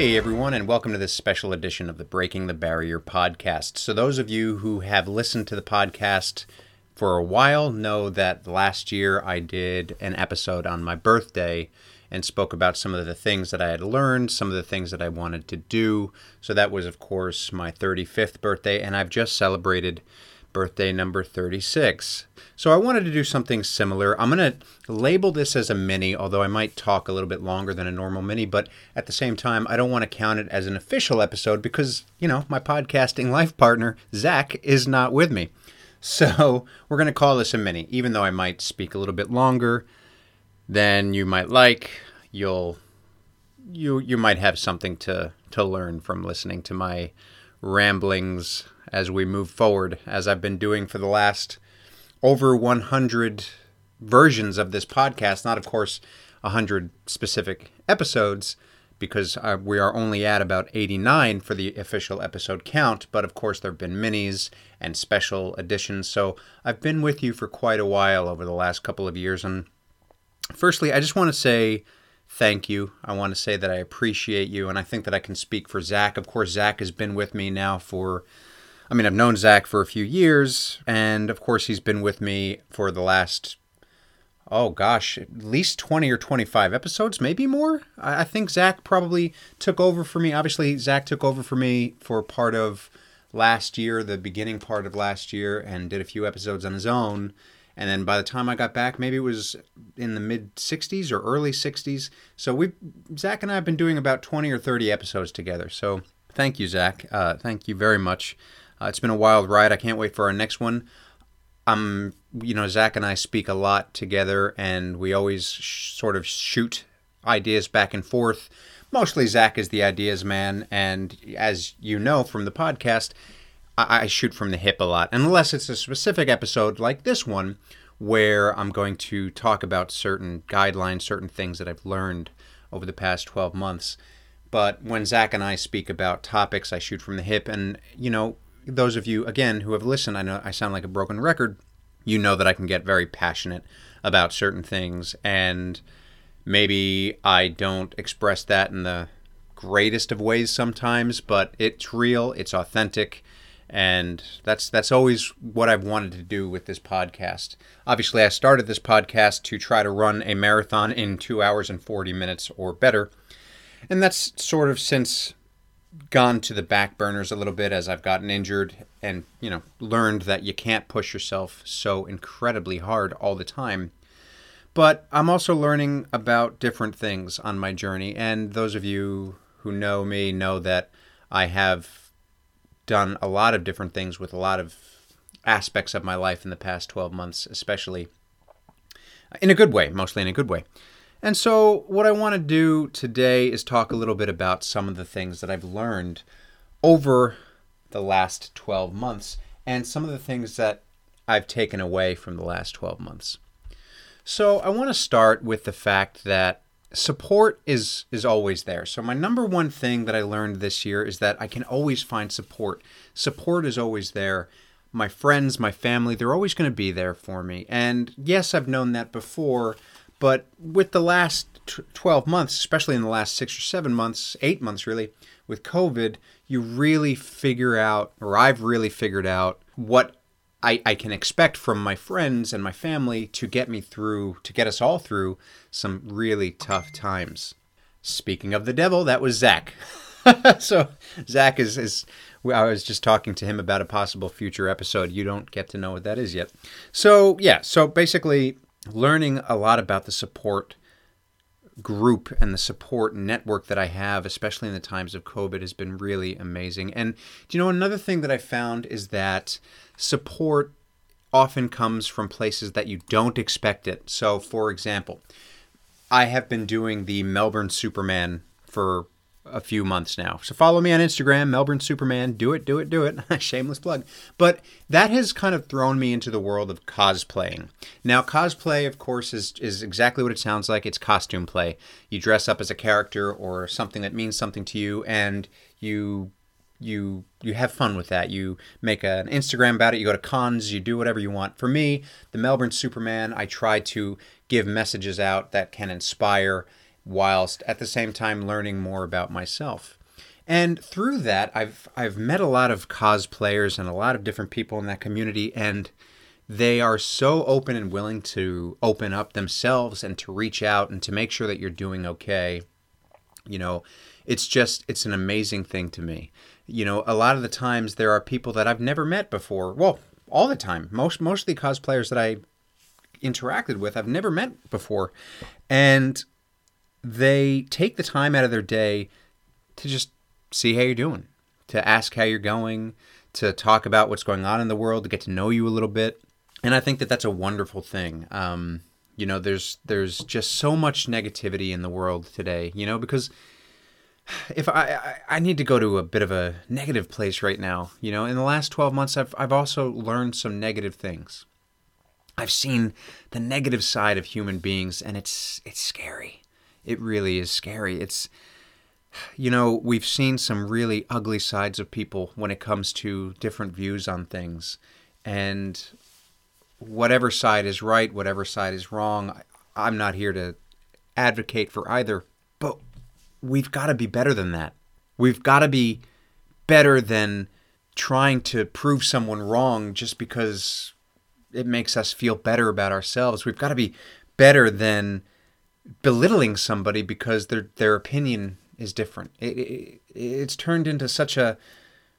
Hey everyone, and welcome to this special edition of the Breaking the Barrier podcast. So, those of you who have listened to the podcast for a while know that last year I did an episode on my birthday and spoke about some of the things that I had learned, some of the things that I wanted to do. So, that was, of course, my 35th birthday, and I've just celebrated birthday number 36. So I wanted to do something similar. I'm going to label this as a mini, although I might talk a little bit longer than a normal mini, but at the same time, I don't want to count it as an official episode because, you know, my podcasting life partner, Zach, is not with me. So we're going to call this a mini, even though I might speak a little bit longer than you might like. You'll you you might have something to to learn from listening to my ramblings as we move forward, as I've been doing for the last over 100 versions of this podcast. Not, of course, 100 specific episodes, because uh, we are only at about 89 for the official episode count. But of course, there have been minis and special editions. So I've been with you for quite a while over the last couple of years. And firstly, I just want to say thank you. I want to say that I appreciate you. And I think that I can speak for Zach. Of course, Zach has been with me now for I mean, I've known Zach for a few years, and of course, he's been with me for the last, oh gosh, at least 20 or 25 episodes, maybe more. I think Zach probably took over for me. Obviously, Zach took over for me for part of last year, the beginning part of last year, and did a few episodes on his own. And then by the time I got back, maybe it was in the mid 60s or early 60s. So we, Zach and I have been doing about 20 or 30 episodes together. So thank you, Zach. Uh, thank you very much. Uh, it's been a wild ride. I can't wait for our next one. Um, you know, Zach and I speak a lot together, and we always sh- sort of shoot ideas back and forth. Mostly, Zach is the ideas man, and as you know from the podcast, I, I shoot from the hip a lot, unless it's a specific episode like this one, where I'm going to talk about certain guidelines, certain things that I've learned over the past 12 months. But when Zach and I speak about topics, I shoot from the hip, and you know, those of you again who have listened, I know I sound like a broken record. You know that I can get very passionate about certain things, and maybe I don't express that in the greatest of ways sometimes, but it's real, it's authentic, and that's that's always what I've wanted to do with this podcast. Obviously, I started this podcast to try to run a marathon in 2 hours and 40 minutes or better. And that's sort of since gone to the back burners a little bit as I've gotten injured and, you know, learned that you can't push yourself so incredibly hard all the time. But I'm also learning about different things on my journey. And those of you who know me know that I have done a lot of different things with a lot of aspects of my life in the past 12 months, especially in a good way, mostly in a good way. And so, what I want to do today is talk a little bit about some of the things that I've learned over the last 12 months and some of the things that I've taken away from the last 12 months. So, I want to start with the fact that support is is always there. So my number one thing that I learned this year is that I can always find support. Support is always there. My friends, my family, they're always going to be there for me. And yes, I've known that before, but with the last 12 months, especially in the last six or seven months, eight months really, with COVID, you really figure out, or I've really figured out, what I, I can expect from my friends and my family to get me through, to get us all through some really tough times. Speaking of the devil, that was Zach. so Zach is, is I was just talking to him about a possible future episode. You don't get to know what that is yet. So yeah, so basically learning a lot about the support group and the support network that I have, especially in the times of COVID, has been really amazing. And do you know another thing that I found is that support often comes from places that you don't expect it. So, for example, I have been doing the Melbourne Superman for a few months now. So follow me on Instagram, Melbourne Superman. Do it, do it, do it. Shameless plug. But that has kind of thrown me into the world of cosplaying. Now, cosplay, of course, is is exactly what it sounds like. It's costume play. You dress up as a character or something that means something to you, and you you you have fun with that. You make an Instagram about it. You go to cons. You do whatever you want. For me, the Melbourne Superman, I try to give messages out that can inspire whilst at the same time learning more about myself. And through that, I've I've met a lot of cosplayers and a lot of different people in that community, and they are so open and willing to open up themselves and to reach out and to make sure that you're doing okay. You know, it's just it's an amazing thing to me. You know, a lot of the times there are people that I've never met before. Well, all the time. Most mostly cosplayers that I interacted with I've never met before. And they take the time out of their day to just see how you're doing, to ask how you're going, to talk about what's going on in the world, to get to know you a little bit. And I think that that's a wonderful thing. Um, you know, there's there's just so much negativity in the world today. You know, because if I, I, I need to go to a bit of a negative place right now. You know, in the last twelve months, I've I've also learned some negative things. I've seen the negative side of human beings, and it's it's scary. It really is scary. It's you know, we've seen some really ugly sides of people when it comes to different views on things. And whatever side is right, whatever side is wrong, I'm not here to advocate for either. But we've got to be better than that. We've got to be better than trying to prove someone wrong just because it makes us feel better about ourselves. We've got to be better than belittling somebody because their their opinion is different. It, it, it's turned into such a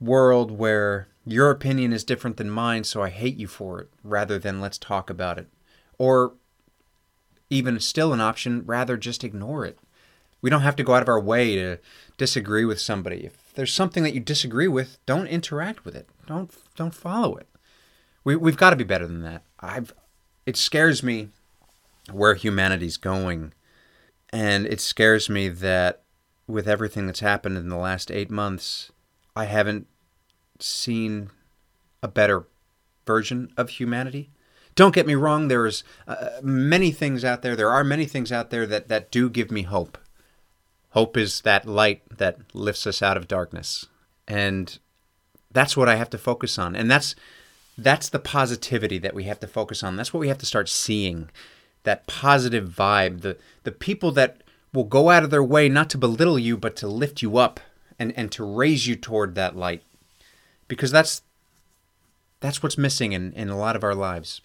world where your opinion is different than mine, so I hate you for it, rather than let's talk about it. Or even still an option, rather just ignore it. We don't have to go out of our way to disagree with somebody. If there's something that you disagree with, don't interact with it. Don't don't follow it. We we've got to be better than that. I've it scares me where humanity's going. And it scares me that with everything that's happened in the last eight months, I haven't seen a better version of humanity. Don't get me wrong, there's uh, many things out there, there are many things out there that, that do give me hope. Hope is that light that lifts us out of darkness. And that's what I have to focus on. And that's that's the positivity that we have to focus on. That's what we have to start seeing. That positive vibe, the the people that will go out of their way not to belittle you, but to lift you up and, and to raise you toward that light. Because that's that's what's missing in, in a lot of our lives.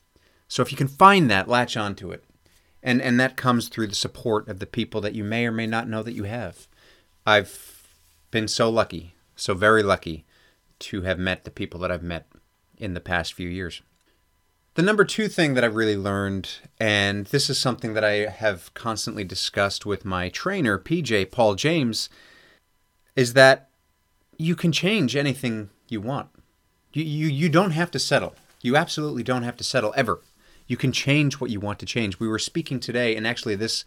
So if you can find that, latch onto it. And and that comes through the support of the people that you may or may not know that you have. I've been so lucky, so very lucky to have met the people that I've met in the past few years. The number two thing that I've really learned, and this is something that I have constantly discussed with my trainer, PJ Paul James, is that you can change anything you want. You, you, you don't have to settle. You absolutely don't have to settle ever. You can change what you want to change. We were speaking today, and actually, this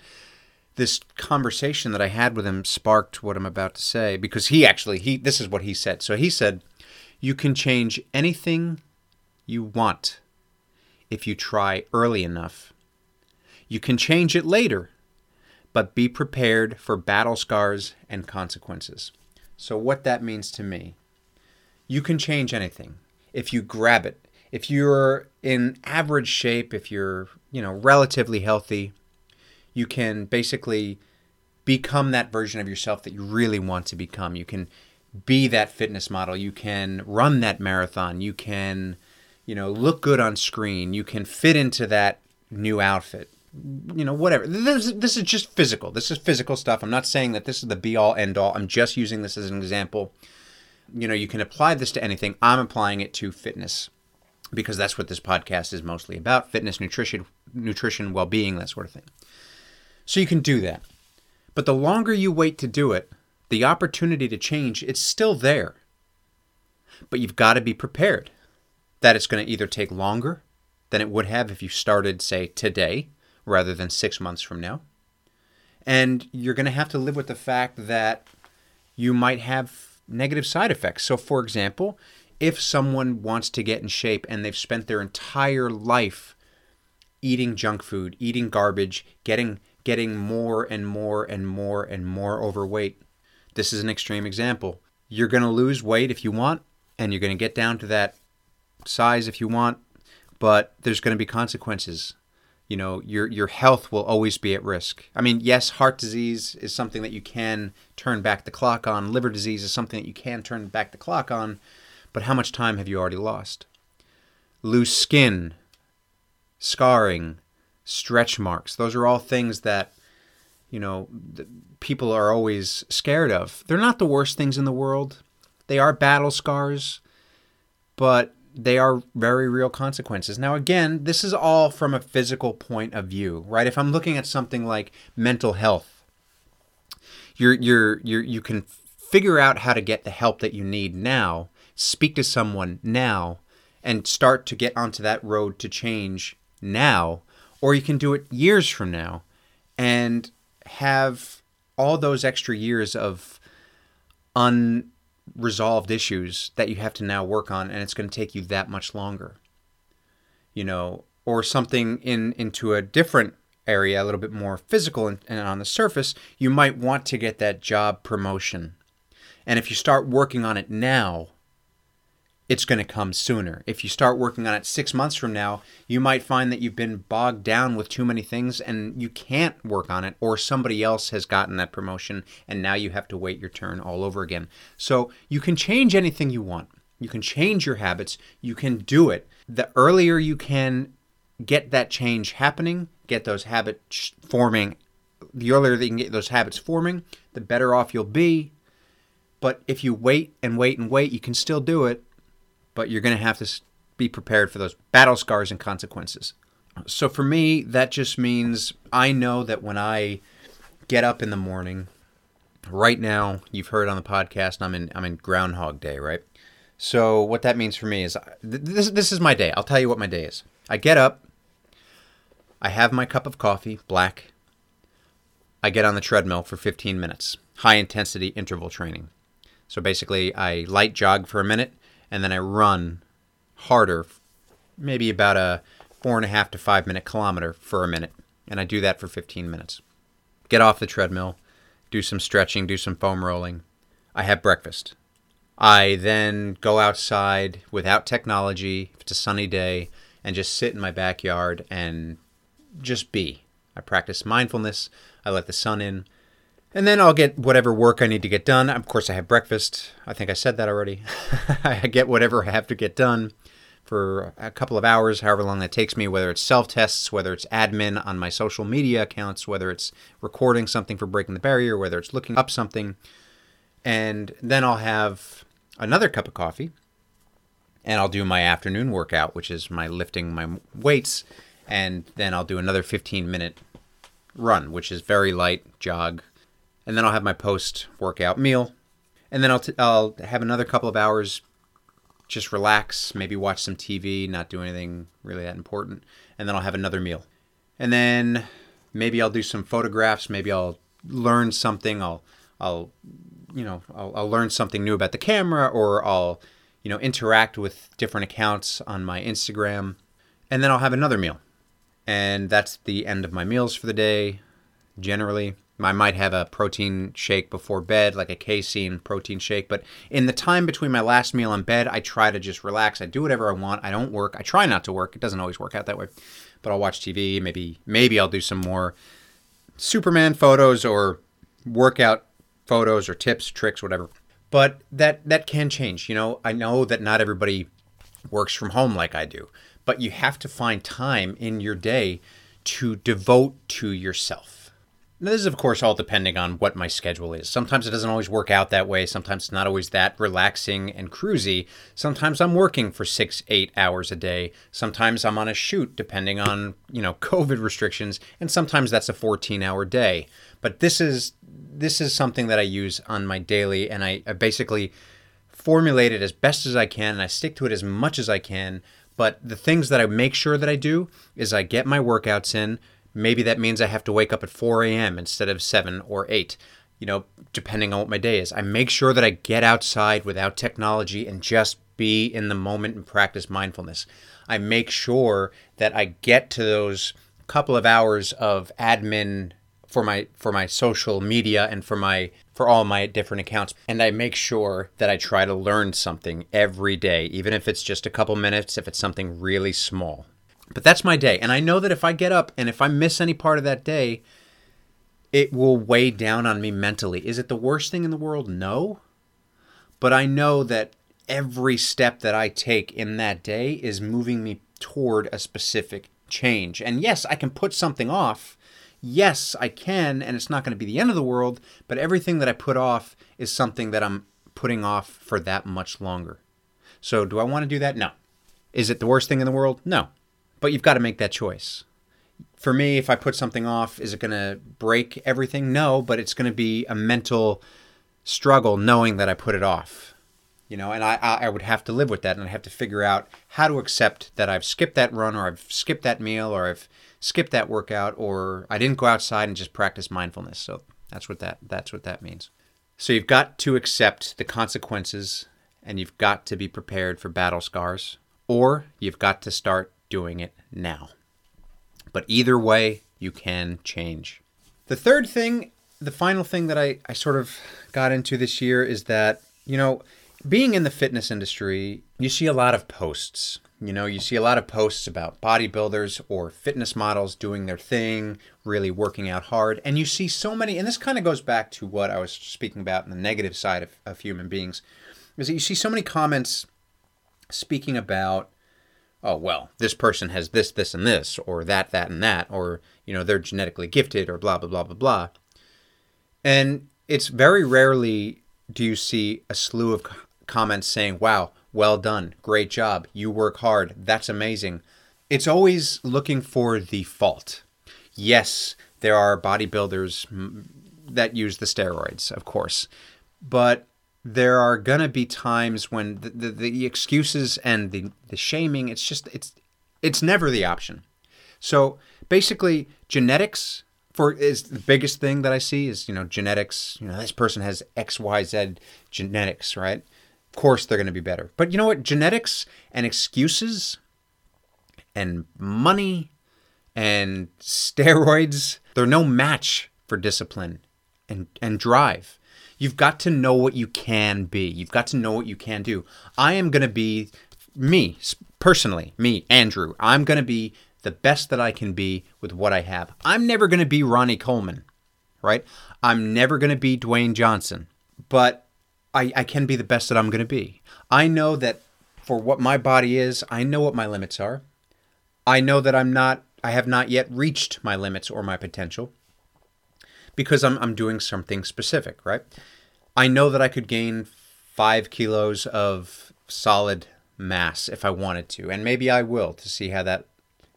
this conversation that I had with him sparked what I'm about to say because he actually he this is what he said. So he said, "You can change anything you want if you try early enough. You can change it later, but be prepared for battle scars and consequences. So, what that means to me, you can change anything if you grab it. If you're in average shape, if you're, you know, relatively healthy, you can basically become that version of yourself that you really want to become. You can be that fitness model. You can run that marathon. You can you know, look good on screen. You can fit into that new outfit. You know, whatever. This, this is just physical. This is physical stuff. I'm not saying that this is the be all end all. I'm just using this as an example. You know, you can apply this to anything. I'm applying it to fitness because that's what this podcast is mostly about fitness, nutrition, nutrition, well being, that sort of thing. So you can do that. But the longer you wait to do it, the opportunity to change, it's still there. But you've got to be prepared that it's going to either take longer than it would have if you started, say, today rather than six months from now. And you're going to have to live with the fact that you might have negative side effects. So, for example, if someone wants to get in shape and they've spent their entire life eating junk food, eating garbage, getting getting more and more and more and more overweight. This is an extreme example. You're going to lose weight if you want and you're going to get down to that size if you want, but there's going to be consequences. you know, your your health will always be at risk. I mean, yes, heart disease is something that you can turn back the clock on. Liver disease is something that you can turn back the clock on. But how much time have you already lost? Loose skin, scarring, stretch marks. Those are all things that you know people are always scared of. They're not the worst things in the world. They are battle scars, but they are very real consequences. Now, again, this is all from a physical point of view, right? If I'm looking at something like mental health, you're you're you're you can figure out how to get the help that you need now, speak to someone now, and start to get onto that road to change now, or you can do it years from now, and have all those extra years of un resolved issues that you have to now work on and it's going to take you that much longer. You know or something in into a different area a little bit more physical and, and on the surface you might want to get that job promotion. And if you start working on it now it's going to come sooner. If you start working on it six months from now, you might find that you've been bogged down with too many things and you can't work on it, or somebody else has gotten that promotion and now you have to wait your turn all over again. So you can change anything you want. You can change your habits. You can do it. The earlier you can get that change happening, get those habits forming, the earlier you can get those habits forming, the better off you'll be. But if you wait and wait and wait, you can still do it but you're going to have to be prepared for those battle scars and consequences. So for me, that just means I know that when I get up in the morning, right now, you've heard on the podcast, I'm in I'm in Groundhog Day, right? So what that means for me is this this is my day. I'll tell you what my day is. I get up, I have my cup of coffee, black. I get on the treadmill for 15 minutes, high intensity interval training. So basically, I light jog for a minute, and then I run harder, maybe about a four and a half to five minute kilometer for a minute. And I do that for 15 minutes. Get off the treadmill, do some stretching, do some foam rolling. I have breakfast. I then go outside without technology, if it's a sunny day, and just sit in my backyard and just be. I practice mindfulness. I let the sun in. And then I'll get whatever work I need to get done. Of course, I have breakfast. I think I said that already. I get whatever I have to get done for a couple of hours, however long that takes me, whether it's self tests, whether it's admin on my social media accounts, whether it's recording something for Breaking the Barrier, whether it's looking up something. And then I'll have another cup of coffee and I'll do my afternoon workout, which is my lifting my weights. And then I'll do another 15 minute run, which is very light jog and then I'll have my post workout meal, and then I'll t- I'll have another couple of hours, just relax, maybe watch some TV, not do anything really that important, and then I'll have another meal, and then maybe I'll do some photographs, maybe I'll learn something, I'll I'll you know I'll, I'll learn something new about the camera, or I'll you know interact with different accounts on my Instagram, and then I'll have another meal, and that's the end of my meals for the day, generally. I might have a protein shake before bed, like a casein protein shake. But in the time between my last meal and bed, I try to just relax. I do whatever I want. I don't work. I try not to work. It doesn't always work out that way. But I'll watch TV. Maybe maybe I'll do some more Superman photos or workout photos or tips, tricks, whatever. But that that can change. You know, I know that not everybody works from home like I do, but you have to find time in your day to devote to yourself now, this is, of course, all depending on what my schedule is. Sometimes it doesn't always work out that way. Sometimes it's not always that relaxing and cruisy. Sometimes I'm working for six, eight hours a day. Sometimes I'm on a shoot, depending on, you know, COVID restrictions. And sometimes that's a 14 hour day. But this is this is something that I use on my daily, and I, I basically formulate it as best as I can, and I stick to it as much as I can. But the things that I make sure that I do is I get my workouts in Maybe that means I have to wake up at 4 a.m. instead of 7 or 8, you know, depending on what my day is. I make sure that I get outside without technology and just be in the moment and practice mindfulness. I make sure that I get to those couple of hours of admin for my for my social media and for my for all my different accounts and I make sure that I try to learn something every day even if it's just a couple minutes if it's something really small But that's my day. And I know that if I get up and if I miss any part of that day, it will weigh down on me mentally. Is it the worst thing in the world? No. But I know that every step that I take in that day is moving me toward a specific change. And yes, I can put something off. Yes, I can, and it's not going to be the end of the world, but everything that I put off is something that I'm putting off for that much longer. So, do I want to do that? No. Is it the worst thing in the world? No. But you've got to make that choice. For me, if I put something off, is it going to break everything? No, but it's going to be a mental struggle knowing that I put it off. You know, and I, I would have to live with that and I'd have to figure out how to accept that I've skipped that run or I've skipped that meal or I've skipped that workout or I didn't go outside and just practice mindfulness. So that's what that that's what that means. So you've got to accept the consequences and you've got to be prepared for battle scars or you've got to start doing it now. But either way, you can change. The third thing, the final thing that I, I sort of got into this year is that, you know, being in the fitness industry, you see a lot of posts. You know, you see a lot of posts about bodybuilders or fitness models doing their thing, really working out hard. And you see so many, and this kind of goes back to what I was speaking about in the negative side of, of human beings, is that you see so many comments speaking about oh well this person has this this and this or that that and that or you know they're genetically gifted or blah blah blah blah blah. And it's very rarely do you see a slew of comments saying wow well done great job you work hard that's amazing. It's always looking for the fault. Yes there are bodybuilders that use the steroids of course but there are gonna be times when the, the, the, excuses and the, the shaming it's just it's it's never the option. So basically genetics for is the biggest thing that i see is you know genetics you know this person has xyz genetics right? Of course they're going to be better. But you know what? Genetics and excuses and money and steroids they're no match for discipline and and drive You've got to know what you can be. You've got to know what you can do. I am going to be me, personally, me, Andrew. I'm going to be the best that I can be with what I have. I'm never going to be Ronnie Coleman, right? I'm never going to be Dwayne Johnson, but I, I can be the best that I'm going to be. I know that for what my body is, I know what my limits are. I know that I'm not, I have not yet reached my limits or my potential because I'm, I'm doing something specific, right? I know that I could gain five kilos of solid mass if I wanted to, and maybe I will to see how that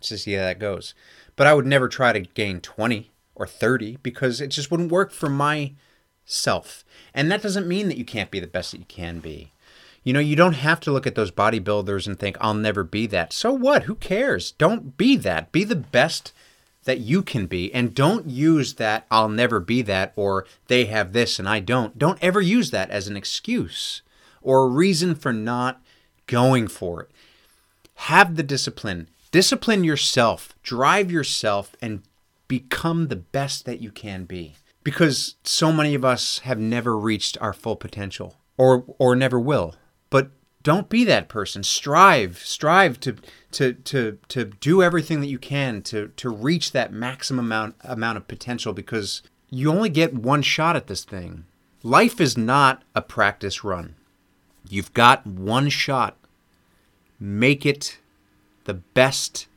to see how that goes. But I would never try to gain 20 or 30 because it just wouldn't work for myself. And that doesn't mean that you can't be the best that you can be. You know, you don't have to look at those bodybuilders and think, I'll never be that. So what? Who cares? Don't be that. Be the best that you can be and don't use that I'll never be that or they have this and I don't. Don't ever use that as an excuse or a reason for not going for it. Have the discipline. Discipline yourself. Drive yourself and become the best that you can be. Because so many of us have never reached our full potential or or never will. Don't be that person. Strive strive to to to to do everything that you can to to reach that maximum amount amount of potential because you only get one shot at this thing. Life is not a practice run. You've got one shot. Make it the best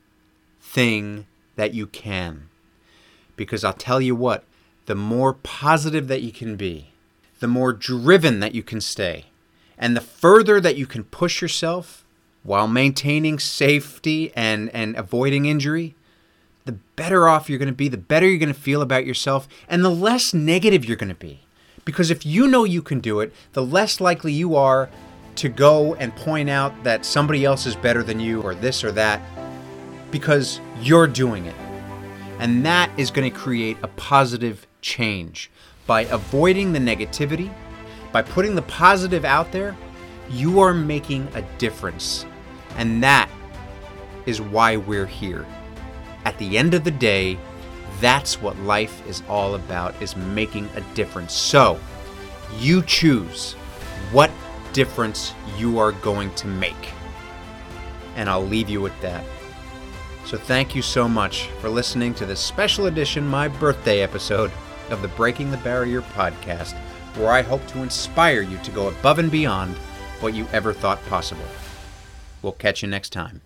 thing that you can. Because I'll tell you what the more positive that you can be the more driven that you can stay and the further that you can push yourself while maintaining safety and, and avoiding injury, the better off you're going to be, the better you're going to feel about yourself, and the less negative you're going to be. Because if you know you can do it, the less likely you are to go and point out that somebody else is better than you or this or that because you're doing it. And that is going to create a positive change by avoiding the negativity by putting the positive out there, you are making a difference. And that is why we're here. At the end of the day, that's what life is all about is making a difference. So, you choose what difference you are going to make. And I'll leave you with that. So thank you so much for listening to this special edition, my birthday episode of the Breaking the Barrier podcast, where I hope to inspire you to go above and beyond what you ever thought possible. We'll catch you next time.